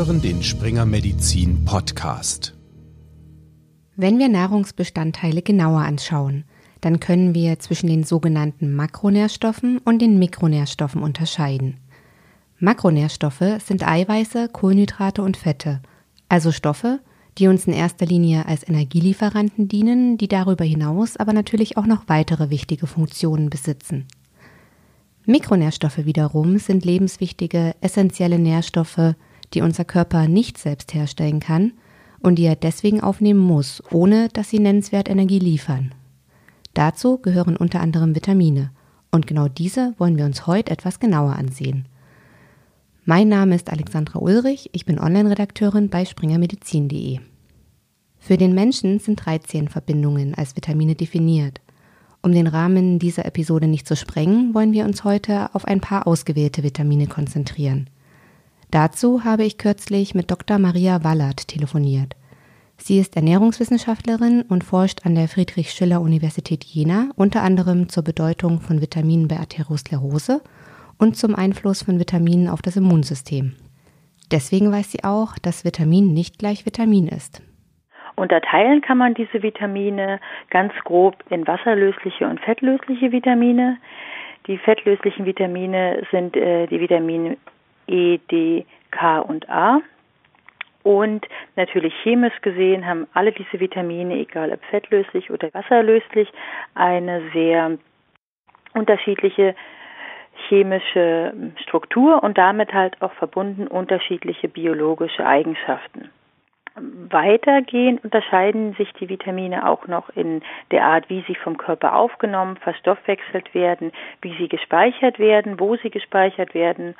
hören den Springer Medizin Podcast. Wenn wir Nahrungsbestandteile genauer anschauen, dann können wir zwischen den sogenannten Makronährstoffen und den Mikronährstoffen unterscheiden. Makronährstoffe sind Eiweiße, Kohlenhydrate und Fette, also Stoffe, die uns in erster Linie als Energielieferanten dienen, die darüber hinaus aber natürlich auch noch weitere wichtige Funktionen besitzen. Mikronährstoffe wiederum sind lebenswichtige, essentielle Nährstoffe, die unser Körper nicht selbst herstellen kann und die er deswegen aufnehmen muss, ohne dass sie nennenswert Energie liefern. Dazu gehören unter anderem Vitamine, und genau diese wollen wir uns heute etwas genauer ansehen. Mein Name ist Alexandra Ulrich, ich bin Online-Redakteurin bei springermedizin.de. Für den Menschen sind 13 Verbindungen als Vitamine definiert. Um den Rahmen dieser Episode nicht zu sprengen, wollen wir uns heute auf ein paar ausgewählte Vitamine konzentrieren. Dazu habe ich kürzlich mit Dr. Maria Wallert telefoniert. Sie ist Ernährungswissenschaftlerin und forscht an der Friedrich-Schiller-Universität Jena unter anderem zur Bedeutung von Vitaminen bei Arteriosklerose und zum Einfluss von Vitaminen auf das Immunsystem. Deswegen weiß sie auch, dass Vitamin nicht gleich Vitamin ist. Unterteilen kann man diese Vitamine ganz grob in wasserlösliche und fettlösliche Vitamine. Die fettlöslichen Vitamine sind äh, die Vitamine E, D, K und A. Und natürlich chemisch gesehen haben alle diese Vitamine, egal ob fettlöslich oder wasserlöslich, eine sehr unterschiedliche chemische Struktur und damit halt auch verbunden unterschiedliche biologische Eigenschaften. Weitergehend unterscheiden sich die Vitamine auch noch in der Art, wie sie vom Körper aufgenommen, verstoffwechselt werden, wie sie gespeichert werden, wo sie gespeichert werden,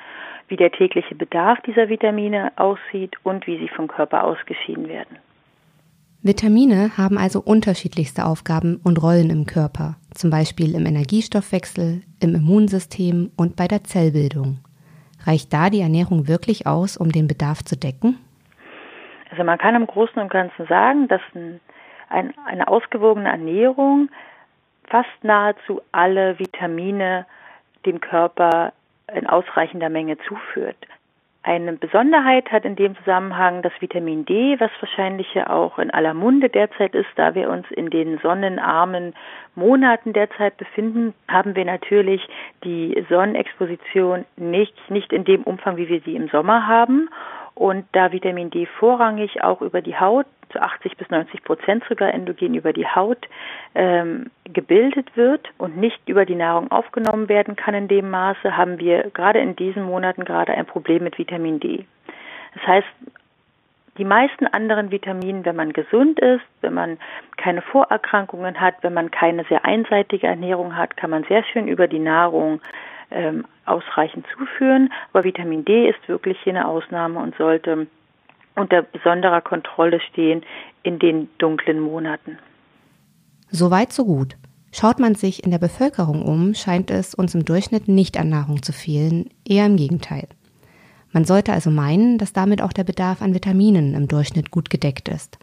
wie der tägliche Bedarf dieser Vitamine aussieht und wie sie vom Körper ausgeschieden werden. Vitamine haben also unterschiedlichste Aufgaben und Rollen im Körper, zum Beispiel im Energiestoffwechsel, im Immunsystem und bei der Zellbildung. Reicht da die Ernährung wirklich aus, um den Bedarf zu decken? Also man kann im Großen und Ganzen sagen, dass ein, ein, eine ausgewogene Ernährung fast nahezu alle Vitamine dem Körper in ausreichender Menge zuführt. Eine Besonderheit hat in dem Zusammenhang das Vitamin D, was wahrscheinlich ja auch in aller Munde derzeit ist, da wir uns in den sonnenarmen Monaten derzeit befinden, haben wir natürlich die Sonnenexposition nicht, nicht in dem Umfang, wie wir sie im Sommer haben. Und da Vitamin D vorrangig auch über die Haut, zu 80 bis 90 Prozent sogar endogen über die Haut ähm, gebildet wird und nicht über die Nahrung aufgenommen werden kann in dem Maße, haben wir gerade in diesen Monaten gerade ein Problem mit Vitamin D. Das heißt, die meisten anderen Vitamine, wenn man gesund ist, wenn man keine Vorerkrankungen hat, wenn man keine sehr einseitige Ernährung hat, kann man sehr schön über die Nahrung ähm, ausreichend zuführen. Aber Vitamin D ist wirklich hier eine Ausnahme und sollte unter besonderer Kontrolle stehen in den dunklen Monaten. Soweit so gut. Schaut man sich in der Bevölkerung um, scheint es uns im Durchschnitt nicht an Nahrung zu fehlen, eher im Gegenteil. Man sollte also meinen, dass damit auch der Bedarf an Vitaminen im Durchschnitt gut gedeckt ist.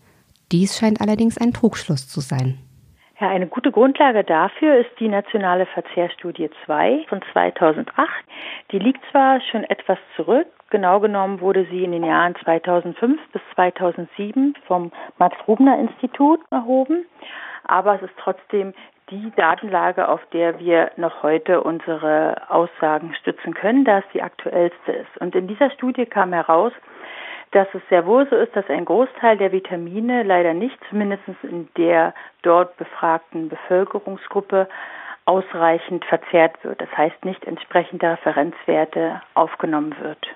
Dies scheint allerdings ein Trugschluss zu sein. Ja, eine gute Grundlage dafür ist die nationale Verzehrstudie 2 von 2008. Die liegt zwar schon etwas zurück, genau genommen wurde sie in den Jahren 2005 bis 2007 vom Max-Rubner-Institut erhoben, aber es ist trotzdem die Datenlage, auf der wir noch heute unsere Aussagen stützen können, da es die aktuellste ist. Und in dieser Studie kam heraus, dass es sehr wohl so ist, dass ein Großteil der Vitamine leider nicht, zumindest in der dort befragten Bevölkerungsgruppe, ausreichend verzehrt wird. Das heißt, nicht entsprechende Referenzwerte aufgenommen wird.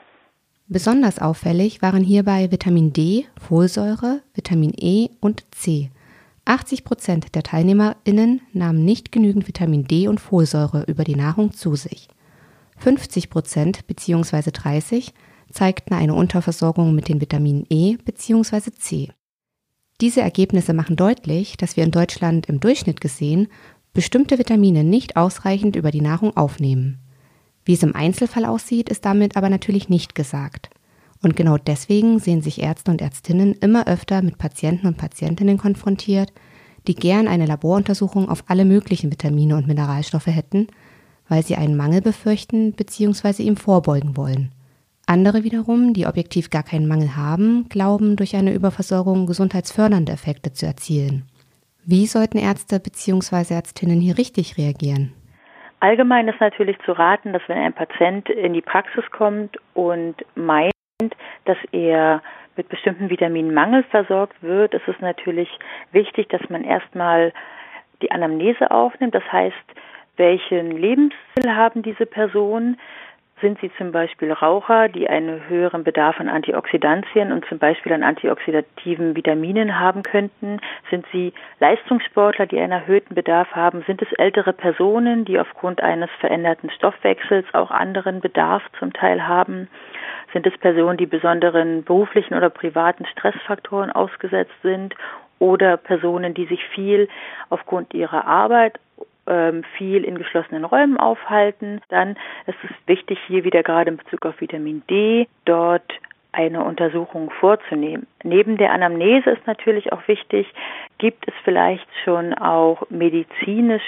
Besonders auffällig waren hierbei Vitamin D, Folsäure, Vitamin E und C. 80 Prozent der TeilnehmerInnen nahmen nicht genügend Vitamin D und Folsäure über die Nahrung zu sich. 50 Prozent bzw. 30 zeigten eine Unterversorgung mit den Vitaminen E bzw. C. Diese Ergebnisse machen deutlich, dass wir in Deutschland im Durchschnitt gesehen bestimmte Vitamine nicht ausreichend über die Nahrung aufnehmen. Wie es im Einzelfall aussieht, ist damit aber natürlich nicht gesagt. Und genau deswegen sehen sich Ärzte und Ärztinnen immer öfter mit Patienten und Patientinnen konfrontiert, die gern eine Laboruntersuchung auf alle möglichen Vitamine und Mineralstoffe hätten, weil sie einen Mangel befürchten bzw. ihm vorbeugen wollen Andere wiederum, die objektiv gar keinen Mangel haben, glauben, durch eine Überversorgung gesundheitsfördernde Effekte zu erzielen. Wie sollten Ärzte bzw. Ärztinnen hier richtig reagieren? Allgemein ist natürlich zu raten, dass wenn ein Patient in die Praxis kommt und meint, dass er mit bestimmten Vitaminmangel versorgt wird, ist es natürlich wichtig, dass man erstmal die Anamnese aufnimmt. Das heißt, welchen Lebensstil haben diese Personen? Sind sie zum Beispiel Raucher, die einen höheren Bedarf an Antioxidantien und zum Beispiel an antioxidativen Vitaminen haben könnten? Sind sie Leistungssportler, die einen erhöhten Bedarf haben? Sind es ältere Personen, die aufgrund eines veränderten Stoffwechsels auch anderen Bedarf zum Teil haben? Sind es Personen, die besonderen beruflichen oder privaten Stressfaktoren ausgesetzt sind? Oder Personen, die sich viel aufgrund ihrer Arbeit ähm, viel in geschlossenen Räumen aufhalten, dann ist es wichtig, hier wieder gerade in Bezug auf Vitamin D dort eine Untersuchung vorzunehmen. Neben der Anamnese ist natürlich auch wichtig, gibt es vielleicht schon auch medizinisch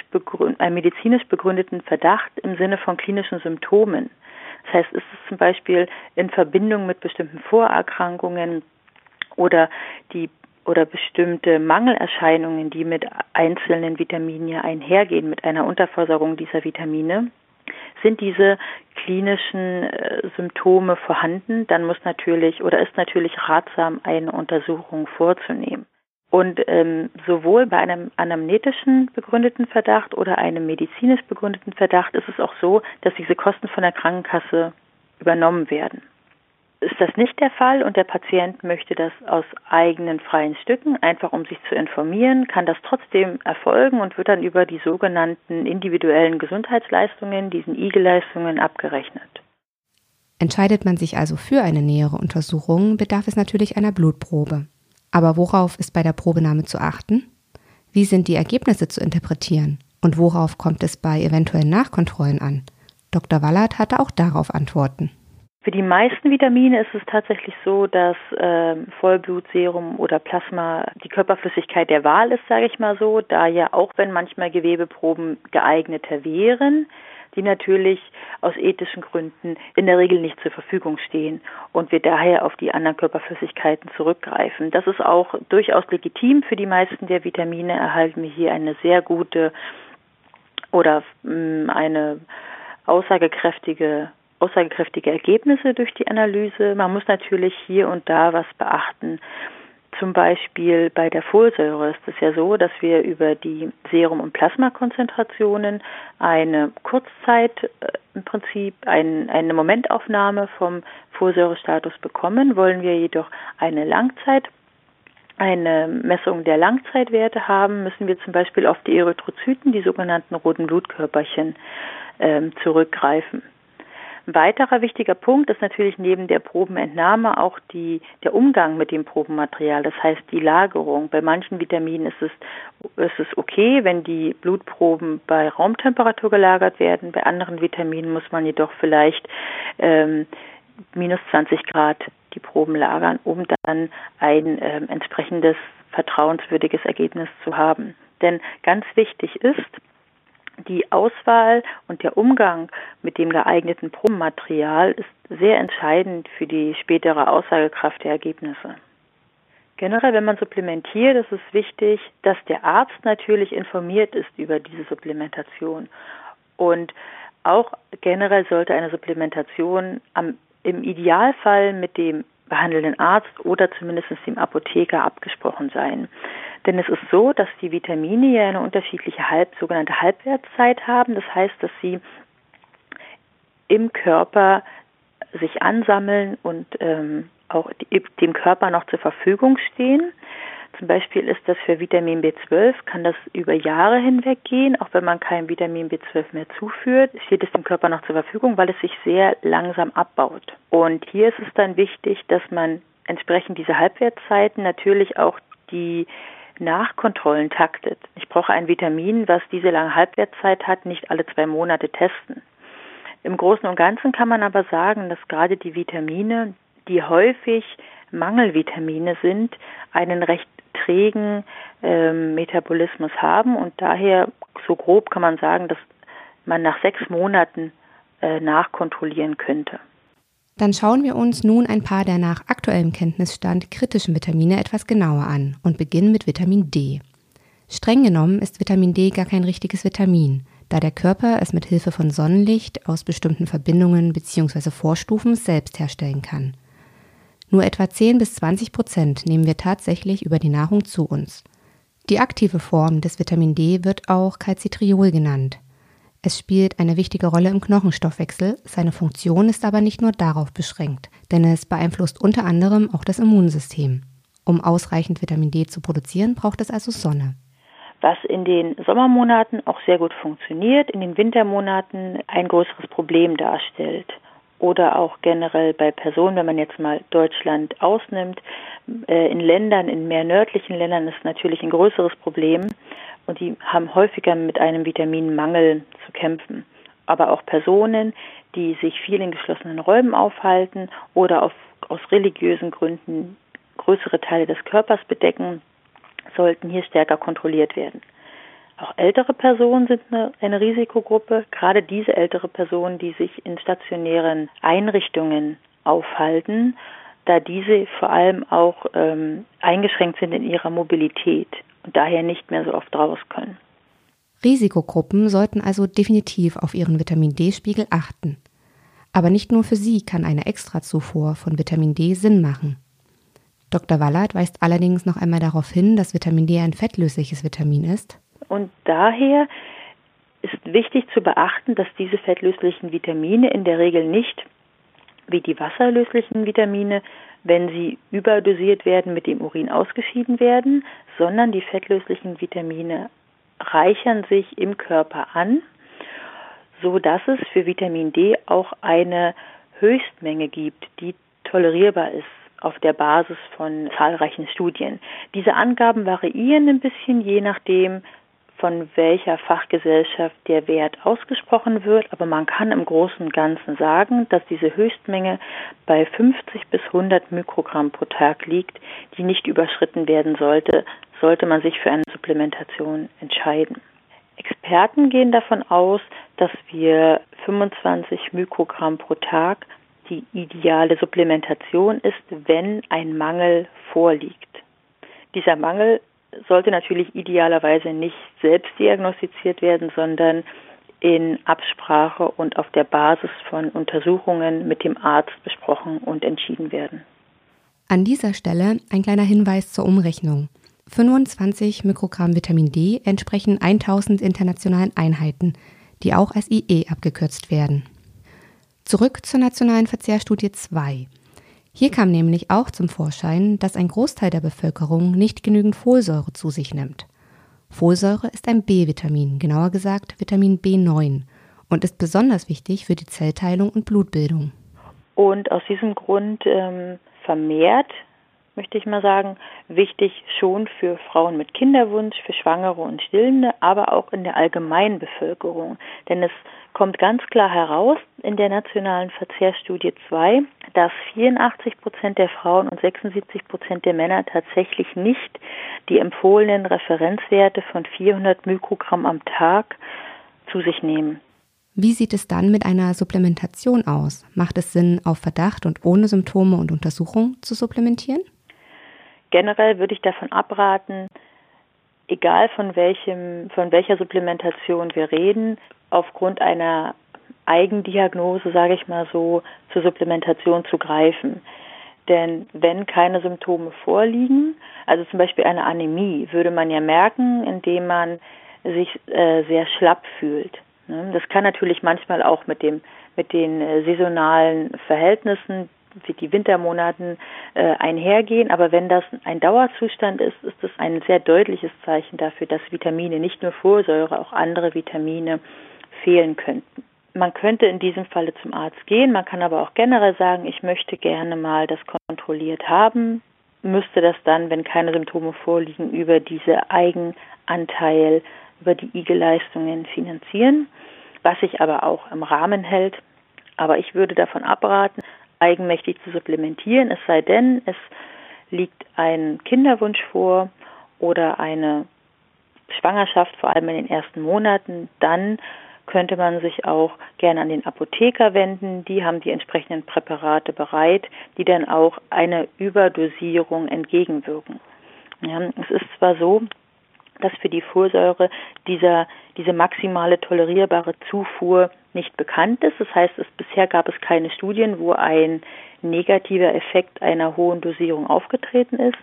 einen medizinisch begründeten Verdacht im Sinne von klinischen Symptomen. Das heißt, ist es zum Beispiel in Verbindung mit bestimmten Vorerkrankungen oder die oder bestimmte Mangelerscheinungen, die mit einzelnen Vitaminen ja einhergehen, mit einer Unterversorgung dieser Vitamine, sind diese klinischen äh, Symptome vorhanden, dann muss natürlich oder ist natürlich ratsam, eine Untersuchung vorzunehmen. Und ähm, sowohl bei einem anamnetischen begründeten Verdacht oder einem medizinisch begründeten Verdacht ist es auch so, dass diese Kosten von der Krankenkasse übernommen werden. Ist das nicht der Fall und der Patient möchte das aus eigenen freien Stücken, einfach um sich zu informieren, kann das trotzdem erfolgen und wird dann über die sogenannten individuellen Gesundheitsleistungen, diesen IG-Leistungen, abgerechnet. Entscheidet man sich also für eine nähere Untersuchung, bedarf es natürlich einer Blutprobe. Aber worauf ist bei der Probenahme zu achten? Wie sind die Ergebnisse zu interpretieren? Und worauf kommt es bei eventuellen Nachkontrollen an? Dr. Wallert hatte auch darauf Antworten. Für die meisten Vitamine ist es tatsächlich so, dass äh, Vollblutserum oder Plasma die Körperflüssigkeit der Wahl ist, sage ich mal so, da ja auch wenn manchmal Gewebeproben geeigneter wären, die natürlich aus ethischen Gründen in der Regel nicht zur Verfügung stehen und wir daher auf die anderen Körperflüssigkeiten zurückgreifen. Das ist auch durchaus legitim. Für die meisten der Vitamine erhalten wir hier eine sehr gute oder mh, mm, eine aussagekräftige aussagekräftige Ergebnisse durch die Analyse. Man muss natürlich hier und da was beachten. Zum Beispiel bei der Folsäure ist es ja so, dass wir über die Serum- und Plasmakonzentrationen eine Kurzzeit äh, im Prinzip ein, eine Momentaufnahme vom Folsäurestatus bekommen. Wollen wir jedoch eine Langzeit eine Messung der Langzeitwerte haben, müssen wir zum Beispiel auf die Erythrozyten, die sogenannten roten Blutkörperchen, ähm, zurückgreifen. Ein weiterer wichtiger Punkt ist natürlich neben der Probenentnahme auch die, der Umgang mit dem Probenmaterial, das heißt die Lagerung. Bei manchen Vitaminen ist es, ist es okay, wenn die Blutproben bei Raumtemperatur gelagert werden. Bei anderen Vitaminen muss man jedoch vielleicht ähm, minus 20 Grad die Proben lagern, um dann ein äh, entsprechendes vertrauenswürdiges Ergebnis zu haben. Denn ganz wichtig ist, die Auswahl und der Umgang mit dem geeigneten Probenmaterial ist sehr entscheidend für die spätere Aussagekraft der Ergebnisse. Generell, wenn man supplementiert, ist es wichtig, dass der Arzt natürlich informiert ist über diese Supplementation. Und auch generell sollte eine Supplementation am, im Idealfall mit dem behandelnden Arzt oder zumindest dem Apotheker abgesprochen sein. Denn es ist so, dass die Vitamine ja eine unterschiedliche Halb, sogenannte Halbwertszeit haben. Das heißt, dass sie im Körper sich ansammeln und ähm, auch dem Körper noch zur Verfügung stehen. Zum Beispiel ist das für Vitamin B12, kann das über Jahre hinweg gehen, auch wenn man kein Vitamin B12 mehr zuführt, steht es dem Körper noch zur Verfügung, weil es sich sehr langsam abbaut. Und hier ist es dann wichtig, dass man entsprechend diese Halbwertzeiten natürlich auch die Nachkontrollen taktet. Ich brauche ein Vitamin, was diese lange Halbwertszeit hat, nicht alle zwei Monate testen. Im Großen und Ganzen kann man aber sagen, dass gerade die Vitamine, die häufig Mangelvitamine sind, einen recht trägen äh, Metabolismus haben und daher so grob kann man sagen, dass man nach sechs Monaten äh, nachkontrollieren könnte. Dann schauen wir uns nun ein paar der nach aktuellem Kenntnisstand kritischen Vitamine etwas genauer an und beginnen mit Vitamin D. Streng genommen ist Vitamin D gar kein richtiges Vitamin, da der Körper es mit Hilfe von Sonnenlicht aus bestimmten Verbindungen bzw. Vorstufen selbst herstellen kann. Nur etwa 10 bis 20 Prozent nehmen wir tatsächlich über die Nahrung zu uns. Die aktive Form des Vitamin D wird auch Calcitriol genannt. Es spielt eine wichtige Rolle im Knochenstoffwechsel, seine Funktion ist aber nicht nur darauf beschränkt, denn es beeinflusst unter anderem auch das Immunsystem. Um ausreichend Vitamin D zu produzieren, braucht es also Sonne. Was in den Sommermonaten auch sehr gut funktioniert, in den Wintermonaten ein größeres Problem darstellt. Oder auch generell bei Personen, wenn man jetzt mal Deutschland ausnimmt, äh, in Ländern, in mehr nördlichen Ländern ist natürlich ein größeres Problem und die haben häufiger mit einem Vitaminmangel zu kämpfen. Aber auch Personen, die sich viel in geschlossenen Räumen aufhalten oder auf, aus religiösen Gründen größere Teile des Körpers bedecken, sollten hier stärker kontrolliert werden. Auch ältere Personen sind eine, eine, Risikogruppe, gerade diese ältere Personen, die sich in stationären Einrichtungen aufhalten, da diese vor allem auch ähm, eingeschränkt sind in ihrer Mobilität und daher nicht mehr so oft raus können. Risikogruppen sollten also definitiv auf ihren Vitamin D-Spiegel achten. Aber nicht nur für sie kann eine Extrazufuhr von Vitamin D Sinn machen. Dr. Wallert weist allerdings noch einmal darauf hin, dass Vitamin D ein fettlösliches Vitamin ist. Und daher ist wichtig zu beachten, dass diese fettlöslichen Vitamine in der Regel nicht wie die wasserlöslichen Vitamine wenn sie überdosiert werden, mit dem Urin ausgeschieden werden, sondern die fettlöslichen Vitamine reichern sich im Körper an, so dass es für Vitamin D auch eine Höchstmenge gibt, die tolerierbar ist auf der Basis von zahlreichen Studien. Diese Angaben variieren ein bisschen je nachdem, von welcher Fachgesellschaft der Wert ausgesprochen wird, aber man kann im Großen und Ganzen sagen, dass diese Höchstmenge bei 50 bis 100 Mikrogramm pro Tag liegt, die nicht überschritten werden sollte, sollte man sich für eine Supplementation entscheiden. Experten gehen davon aus, dass wir 25 Mikrogramm pro Tag die ideale Supplementation ist, wenn ein Mangel vorliegt. Dieser Mangel sollte natürlich idealerweise nicht selbst diagnostiziert werden, sondern in Absprache und auf der Basis von Untersuchungen mit dem Arzt besprochen und entschieden werden. An dieser Stelle ein kleiner Hinweis zur Umrechnung. 25 Mikrogramm Vitamin D entsprechen 1000 internationalen Einheiten, die auch als IE abgekürzt werden. Zurück zur nationalen Verzehrstudie 2. Hier kam nämlich auch zum Vorschein, dass ein Großteil der Bevölkerung nicht genügend Folsäure zu sich nimmt. Folsäure ist ein B-Vitamin, genauer gesagt Vitamin B9 und ist besonders wichtig für die Zellteilung und Blutbildung. Und aus diesem Grund ähm, vermehrt, möchte ich mal sagen, wichtig schon für Frauen mit Kinderwunsch, für Schwangere und Stillende, aber auch in der allgemeinen Bevölkerung. Denn es kommt ganz klar heraus in der nationalen Verzehrstudie 2, dass 84 Prozent der Frauen und 76 Prozent der Männer tatsächlich nicht die empfohlenen Referenzwerte von 400 Mikrogramm am Tag zu sich nehmen. Wie sieht es dann mit einer Supplementation aus? Macht es Sinn, auf Verdacht und ohne Symptome und Untersuchung zu supplementieren? Generell würde ich davon abraten, egal von welchem, von welcher Supplementation wir reden, aufgrund einer Eigendiagnose, sage ich mal so, zur Supplementation zu greifen. Denn wenn keine Symptome vorliegen, also zum Beispiel eine Anämie, würde man ja merken, indem man sich äh, sehr schlapp fühlt. Ne? Das kann natürlich manchmal auch mit dem mit den äh, saisonalen Verhältnissen wie die Wintermonaten äh, einhergehen. Aber wenn das ein Dauerzustand ist, ist das ein sehr deutliches Zeichen dafür, dass Vitamine, nicht nur Folsäure, auch andere Vitamine fehlen könnten. Man könnte in diesem Falle zum Arzt gehen, man kann aber auch generell sagen, ich möchte gerne mal das kontrolliert haben, müsste das dann, wenn keine Symptome vorliegen, über diese Eigenanteil, über die IG-Leistungen finanzieren, was sich aber auch im Rahmen hält. Aber ich würde davon abraten, eigenmächtig zu supplementieren, es sei denn, es liegt ein Kinderwunsch vor oder eine Schwangerschaft, vor allem in den ersten Monaten, dann könnte man sich auch gerne an den Apotheker wenden. Die haben die entsprechenden Präparate bereit, die dann auch einer Überdosierung entgegenwirken. Ja, es ist zwar so, dass für die Folsäure dieser, diese maximale tolerierbare Zufuhr nicht bekannt ist. Das heißt, es, bisher gab es keine Studien, wo ein negativer Effekt einer hohen Dosierung aufgetreten ist.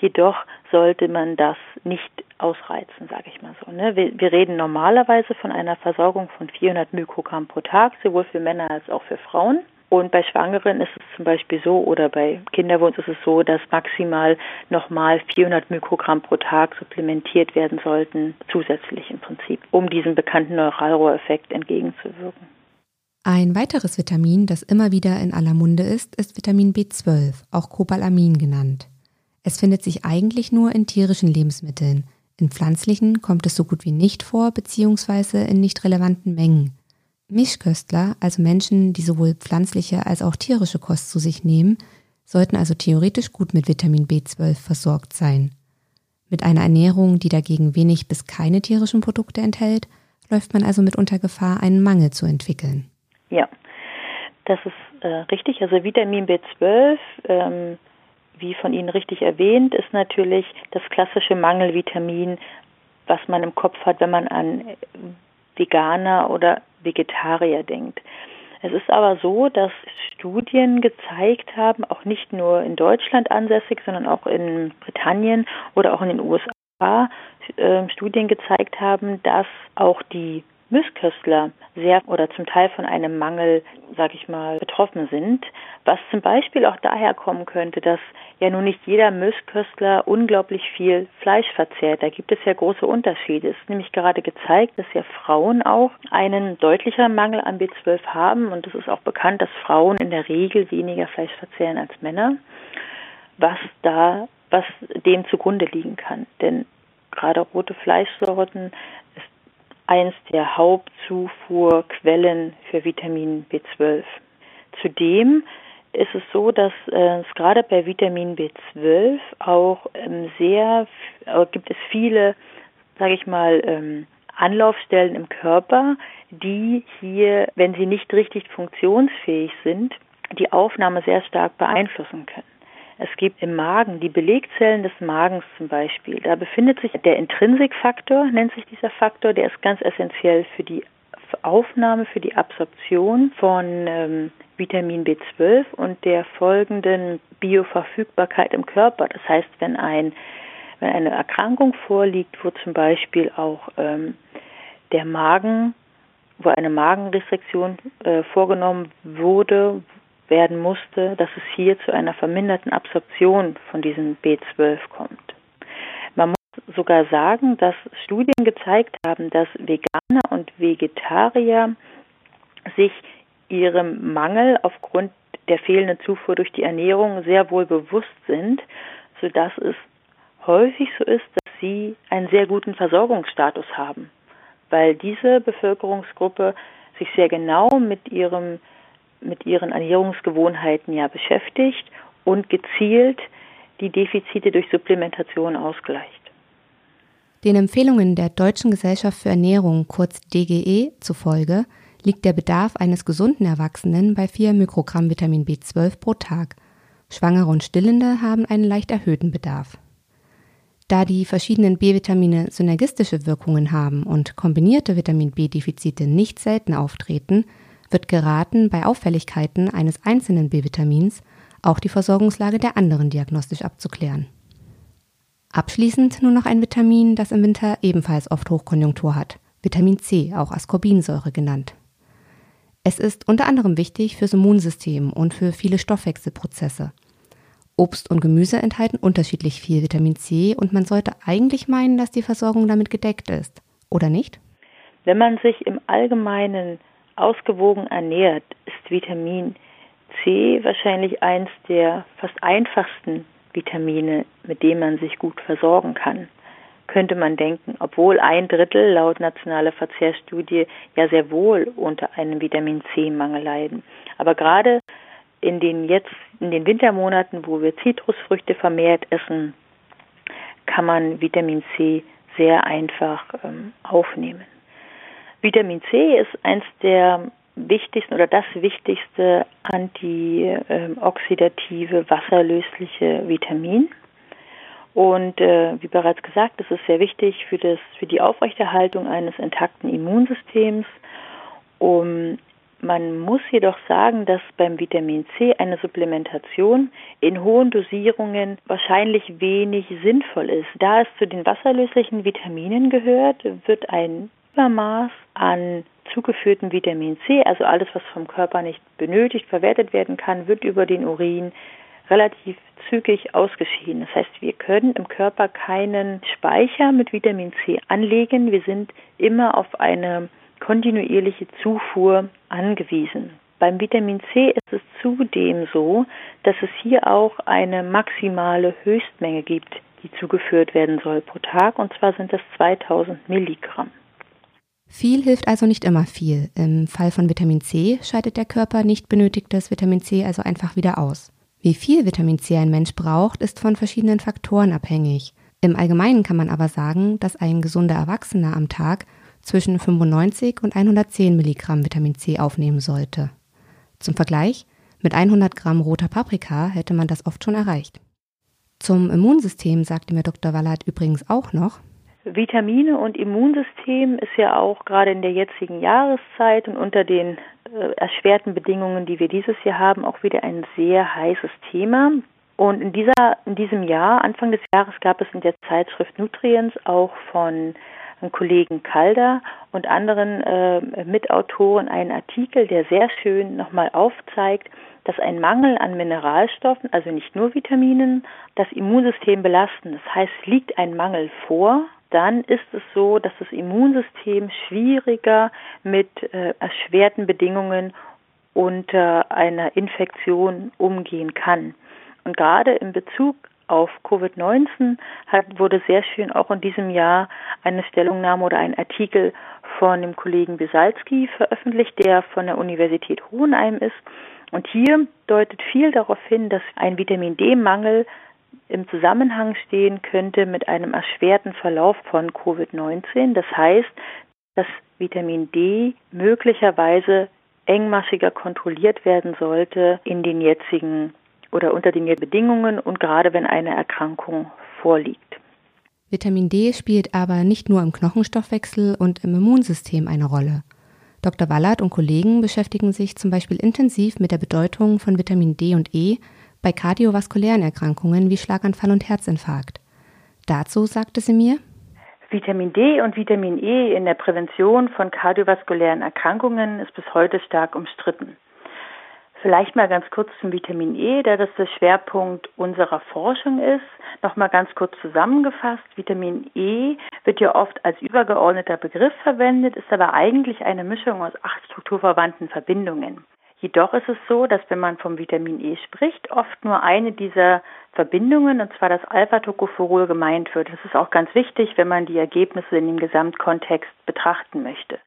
Jedoch sollte man das nicht ausreizen, sage ich mal so. Ne? Wir, wir, reden normalerweise von einer Versorgung von 400 Mikrogramm pro Tag, sowohl für Männer als auch für Frauen. Und bei Schwangeren ist es zum Beispiel so, oder bei Kinderwunsch ist es so, dass maximal nochmal 400 Mikrogramm pro Tag supplementiert werden sollten, zusätzlich im Prinzip, um diesem bekannten Neuralrohreffekt entgegenzuwirken. Ein weiteres Vitamin, das immer wieder in aller Munde ist, ist Vitamin B12, auch Cobalamin genannt. Es findet sich eigentlich nur in tierischen Lebensmitteln. In pflanzlichen kommt es so gut wie nicht vor, beziehungsweise in nicht relevanten Mengen. Mischköstler, also Menschen, die sowohl pflanzliche als auch tierische Kost zu sich nehmen, sollten also theoretisch gut mit Vitamin B12 versorgt sein. Mit einer Ernährung, die dagegen wenig bis keine tierischen Produkte enthält, läuft man also mitunter Gefahr, einen Mangel zu entwickeln. Ja, das ist äh, richtig. Also Vitamin B12, ähm, wie von Ihnen richtig erwähnt, ist natürlich das klassische Mangelvitamin, was man im Kopf hat, wenn man an Veganer oder Vegetarier denkt. Es ist aber so, dass Studien gezeigt haben, auch nicht nur in Deutschland ansässig, sondern auch in Britannien oder auch in den USA, äh, Studien gezeigt haben, dass auch die Missköstler sehr oder zum Teil von einem Mangel, sag ich mal, betroffen sind, was zum Beispiel auch daher kommen könnte, dass ja nun nicht jeder Missköstler unglaublich viel Fleisch verzehrt. Da gibt es ja große Unterschiede. Es ist nämlich gerade gezeigt, dass ja Frauen auch einen deutlicheren Mangel an B12 haben und es ist auch bekannt, dass Frauen in der Regel weniger Fleisch verzehren als Männer, was da was dem zugrunde liegen kann. Denn gerade rote Fleischsorten eins der Hauptzufuhrquellen für Vitamin B12. Zudem ist es so, dass äh, es gerade bei Vitamin B12 auch ähm, sehr äh, gibt es viele, sage ich mal, ähm, Anlaufstellen im Körper, die hier, wenn sie nicht richtig funktionsfähig sind, die Aufnahme sehr stark beeinflussen können. Es gibt im Magen die Belegzellen des Magens zum Beispiel. Da befindet sich der Intrinsikfaktor, nennt sich dieser Faktor, der ist ganz essentiell für die Aufnahme, für die Absorption von ähm, Vitamin B12 und der folgenden Bioverfügbarkeit im Körper. Das heißt, wenn ein wenn eine Erkrankung vorliegt, wo zum Beispiel auch ähm, der Magen, wo eine Magenrestriktion äh, vorgenommen wurde, werden musste, dass es hier zu einer verminderten Absorption von diesem B12 kommt. Man muss sogar sagen, dass Studien gezeigt haben, dass Veganer und Vegetarier sich ihrem Mangel aufgrund der fehlenden Zufuhr durch die Ernährung sehr wohl bewusst sind, sodass es häufig so ist, dass sie einen sehr guten Versorgungsstatus haben, weil diese Bevölkerungsgruppe sich sehr genau mit ihrem mit ihren Ernährungsgewohnheiten ja beschäftigt und gezielt die Defizite durch Supplementation ausgleicht. Den Empfehlungen der Deutschen Gesellschaft für Ernährung, kurz DGE, zufolge liegt der Bedarf eines gesunden Erwachsenen bei 4 Mikrogramm Vitamin B12 pro Tag. Schwangere und Stillende haben einen leicht erhöhten Bedarf. Da die verschiedenen B-Vitamine synergistische Wirkungen haben und kombinierte Vitamin B-Defizite nicht selten auftreten, wird geraten, bei Auffälligkeiten eines einzelnen B-Vitamins auch die Versorgungslage der anderen diagnostisch abzuklären. Abschließend nur noch ein Vitamin, das im Winter ebenfalls oft Hochkonjunktur hat, Vitamin C, auch Ascorbinsäure genannt. Es ist unter anderem wichtig fürs Immunsystem und für viele Stoffwechselprozesse. Obst und Gemüse enthalten unterschiedlich viel Vitamin C und man sollte eigentlich meinen, dass die Versorgung damit gedeckt ist, oder nicht? Wenn man sich im Allgemeinen ausgewogen ernährt, ist Vitamin C wahrscheinlich eins der fast einfachsten Vitamine, mit dem man sich gut versorgen kann. Könnte man denken, obwohl ein Drittel laut nationaler Verzehrstudie ja sehr wohl unter einem Vitamin C-Mangel leiden. Aber gerade in den jetzt, in den Wintermonaten, wo wir Zitrusfrüchte vermehrt essen, kann man Vitamin C sehr einfach ähm, aufnehmen. Vitamin C ist eins der wichtigsten oder das wichtigste antioxidative wasserlösliche Vitamin. Und äh, wie bereits gesagt, es ist sehr wichtig für, das, für die Aufrechterhaltung eines intakten Immunsystems. Um, man muss jedoch sagen, dass beim Vitamin C eine Supplementation in hohen Dosierungen wahrscheinlich wenig sinnvoll ist. Da es zu den wasserlöslichen Vitaminen gehört, wird ein Übermaß an zugeführtem Vitamin C, also alles, was vom Körper nicht benötigt, verwertet werden kann, wird über den Urin relativ zügig ausgeschieden. Das heißt, wir können im Körper keinen Speicher mit Vitamin C anlegen. Wir sind immer auf eine kontinuierliche Zufuhr angewiesen. Beim Vitamin C ist es zudem so, dass es hier auch eine maximale Höchstmenge gibt, die zugeführt werden soll pro Tag, und zwar sind das 2000 Milligramm. Viel hilft also nicht immer viel. Im Fall von Vitamin C scheidet der Körper nicht benötigtes Vitamin C also einfach wieder aus. Wie viel Vitamin C ein Mensch braucht, ist von verschiedenen Faktoren abhängig. Im Allgemeinen kann man aber sagen, dass ein gesunder Erwachsener am Tag zwischen 95 und 110 Milligramm Vitamin C aufnehmen sollte. Zum Vergleich, mit 100 Gramm roter Paprika hätte man das oft schon erreicht. Zum Immunsystem sagte mir Dr. Wallert übrigens auch noch, Vitamine und Immunsystem ist ja auch gerade in der jetzigen Jahreszeit und unter den äh, erschwerten Bedingungen, die wir dieses Jahr haben, auch wieder ein sehr heißes Thema. Und in dieser, in diesem Jahr, Anfang des Jahres, gab es in der Zeitschrift Nutrients auch von Kollegen Calder und anderen äh, Mitautoren einen Artikel, der sehr schön nochmal aufzeigt, dass ein Mangel an Mineralstoffen, also nicht nur Vitaminen, das Immunsystem belasten. Das heißt, liegt ein Mangel vor, dann ist es so, dass das Immunsystem schwieriger mit äh, erschwerten Bedingungen unter einer Infektion umgehen kann. Und gerade in Bezug auf Covid-19 wurde sehr schön auch in diesem Jahr eine Stellungnahme oder ein Artikel von dem Kollegen Besalski veröffentlicht, der von der Universität Hohenheim ist. Und hier deutet viel darauf hin, dass ein Vitamin D-Mangel im Zusammenhang stehen könnte mit einem erschwerten Verlauf von Covid-19. Das heißt, dass Vitamin D möglicherweise engmaschiger kontrolliert werden sollte in den jetzigen oder unter den Bedingungen und gerade wenn eine Erkrankung vorliegt. Vitamin D spielt aber nicht nur im Knochenstoffwechsel und im Immunsystem eine Rolle. Dr. Wallert und Kollegen beschäftigen sich zum Beispiel intensiv mit der Bedeutung von Vitamin D und E bei kardiovaskulären Erkrankungen wie Schlaganfall und Herzinfarkt. Dazu sagte sie mir, Vitamin D und Vitamin E in der Prävention von kardiovaskulären Erkrankungen ist bis heute stark umstritten. Vielleicht mal ganz kurz zum Vitamin E, da das der Schwerpunkt unserer Forschung ist. Nochmal ganz kurz zusammengefasst. Vitamin E wird ja oft als übergeordneter Begriff verwendet, ist aber eigentlich eine Mischung aus acht strukturverwandten Verbindungen. Jedoch ist es so, dass wenn man vom Vitamin E spricht, oft nur eine dieser Verbindungen, und zwar das Alpha-Tocopherol, gemeint wird. Das ist auch ganz wichtig, wenn man die Ergebnisse in dem Gesamtkontext betrachten möchte.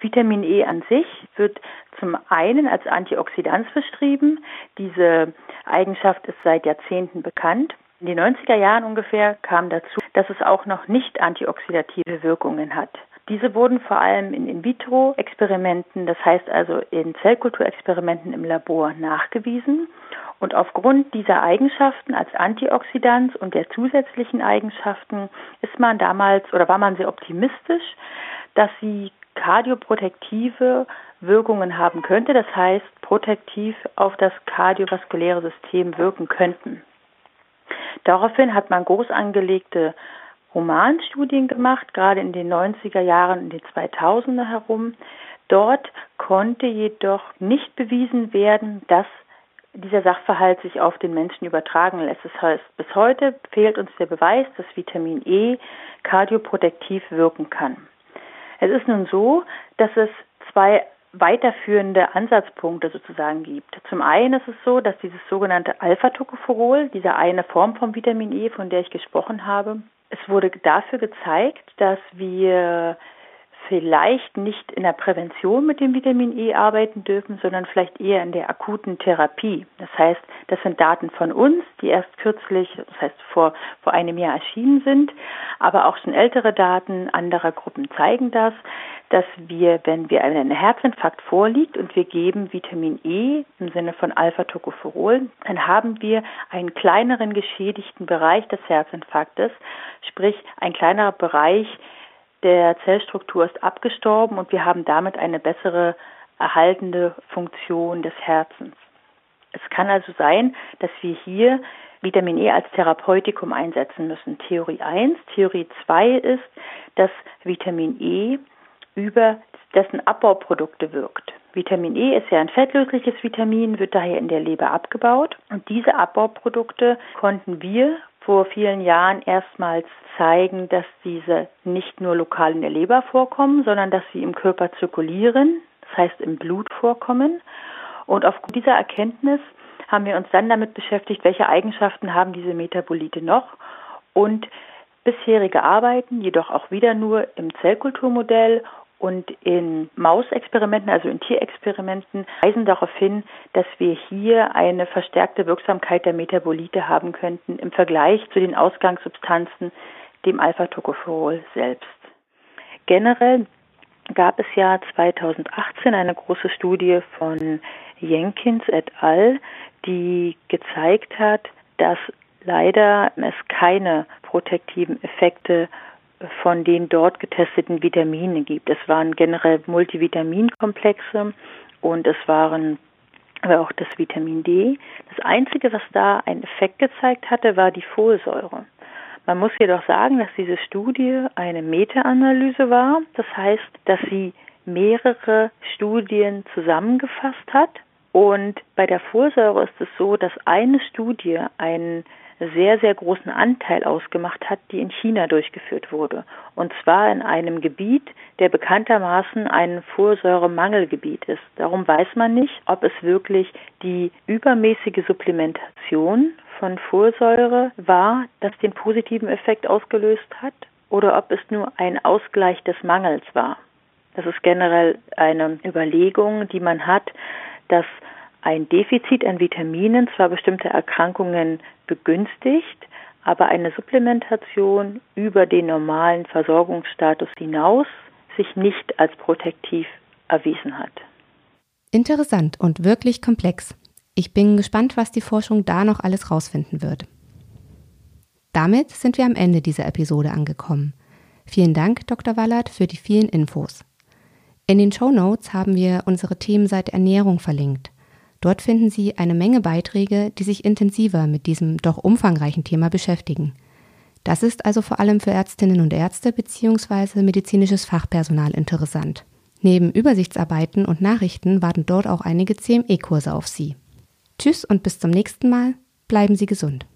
Vitamin E an sich wird zum einen als Antioxidant beschrieben. Diese Eigenschaft ist seit Jahrzehnten bekannt. In den 90er Jahren ungefähr kam dazu, dass es auch noch nicht antioxidative Wirkungen hat. Diese wurden vor allem in In-vitro-Experimenten, das heißt also in Zellkulturexperimenten im Labor nachgewiesen. Und aufgrund dieser Eigenschaften als Antioxidant und der zusätzlichen Eigenschaften ist man damals oder war man sehr optimistisch, dass sie kardioprotektive Wirkungen haben könnte, das heißt protektiv auf das kardiovaskuläre System wirken könnten. Daraufhin hat man groß angelegte Humanstudien gemacht, gerade in den 90er Jahren, in den 2000er herum. Dort konnte jedoch nicht bewiesen werden, dass dieser Sachverhalt sich auf den Menschen übertragen lässt. Das heißt, bis heute fehlt uns der Beweis, dass Vitamin E kardioprotektiv wirken kann. Es ist nun so, dass es zwei weiterführende Ansatzpunkte sozusagen gibt. Zum einen ist es so, dass dieses sogenannte Alpha-Tocopherol, diese eine Form von Vitamin E, von der ich gesprochen habe, es wurde dafür gezeigt, dass wir vielleicht nicht in der Prävention mit dem Vitamin E arbeiten dürfen, sondern vielleicht eher in der akuten Therapie. Das heißt, das sind Daten von uns, die erst kürzlich, das heißt vor, vor einem Jahr erschienen sind, aber auch schon ältere Daten anderer Gruppen zeigen das, dass wir, wenn wir ein Herzinfarkt vorliegt und wir geben Vitamin E im Sinne von Alpha-Tocopherol, dann haben wir einen kleineren geschädigten Bereich des Herzinfarktes, sprich ein kleinerer Bereich, der Zellstruktur ist abgestorben und wir haben damit eine bessere erhaltende Funktion des Herzens. Es kann also sein, dass wir hier Vitamin E als Therapeutikum einsetzen müssen. Theorie 1. Theorie 2 ist, dass Vitamin E über dessen Abbauprodukte wirkt. Vitamin E ist ja ein fettlösliches Vitamin, wird daher in der Leber abgebaut. Und diese Abbauprodukte konnten wir vor vielen Jahren erstmals zeigen, dass diese nicht nur lokal in der Leber vorkommen, sondern dass sie im Körper zirkulieren, das heißt im Blut vorkommen. Und aufgrund dieser Erkenntnis haben wir uns dann damit beschäftigt, welche Eigenschaften haben diese Metabolite noch und bisherige Arbeiten, jedoch auch wieder nur im Zellkulturmodell und in Mausexperimenten, also in Tierexperimenten, weisen darauf hin, dass wir hier eine verstärkte Wirksamkeit der Metabolite haben könnten im Vergleich zu den Ausgangssubstanzen, dem Alpha-Tocopherol selbst. Generell gab es ja 2018 eine große Studie von Jenkins et al., die gezeigt hat, dass leider es keine protektiven Effekte von den dort getesteten Vitaminen gibt. Es waren generell Multivitaminkomplexe und es waren aber auch das Vitamin D. Das Einzige, was da einen Effekt gezeigt hatte, war die Folsäure. Man muss jedoch sagen, dass diese Studie eine Meta-Analyse war. Das heißt, dass sie mehrere Studien zusammengefasst hat. Und bei der Folsäure ist es so, dass eine Studie einen sehr, sehr großen Anteil ausgemacht hat, die in China durchgeführt wurde. Und zwar in einem Gebiet, der bekanntermaßen ein Folsäuremangelgebiet ist. Darum weiß man nicht, ob es wirklich die übermäßige Supplementation von Folsäure war, das den positiven Effekt ausgelöst hat, oder ob es nur ein Ausgleich des Mangels war. Das ist generell eine Überlegung, die man hat, dass ein Defizit an Vitaminen zwar bestimmte Erkrankungen begünstigt, aber eine Supplementation über den normalen Versorgungsstatus hinaus sich nicht als protektiv erwiesen hat. Interessant und wirklich komplex. Ich bin gespannt, was die Forschung da noch alles rausfinden wird. Damit sind wir am Ende dieser Episode angekommen. Vielen Dank, Dr. Wallert, für die vielen Infos. In den Show Notes haben wir unsere Themenseite Ernährung verlinkt. Dort finden Sie eine Menge Beiträge, die sich intensiver mit diesem doch umfangreichen Thema beschäftigen. Das ist also vor allem für Ärztinnen und Ärzte bzw. medizinisches Fachpersonal interessant. Neben Übersichtsarbeiten und Nachrichten warten dort auch einige CME-Kurse auf Sie. Tschüss und bis zum nächsten Mal. Bleiben Sie gesund.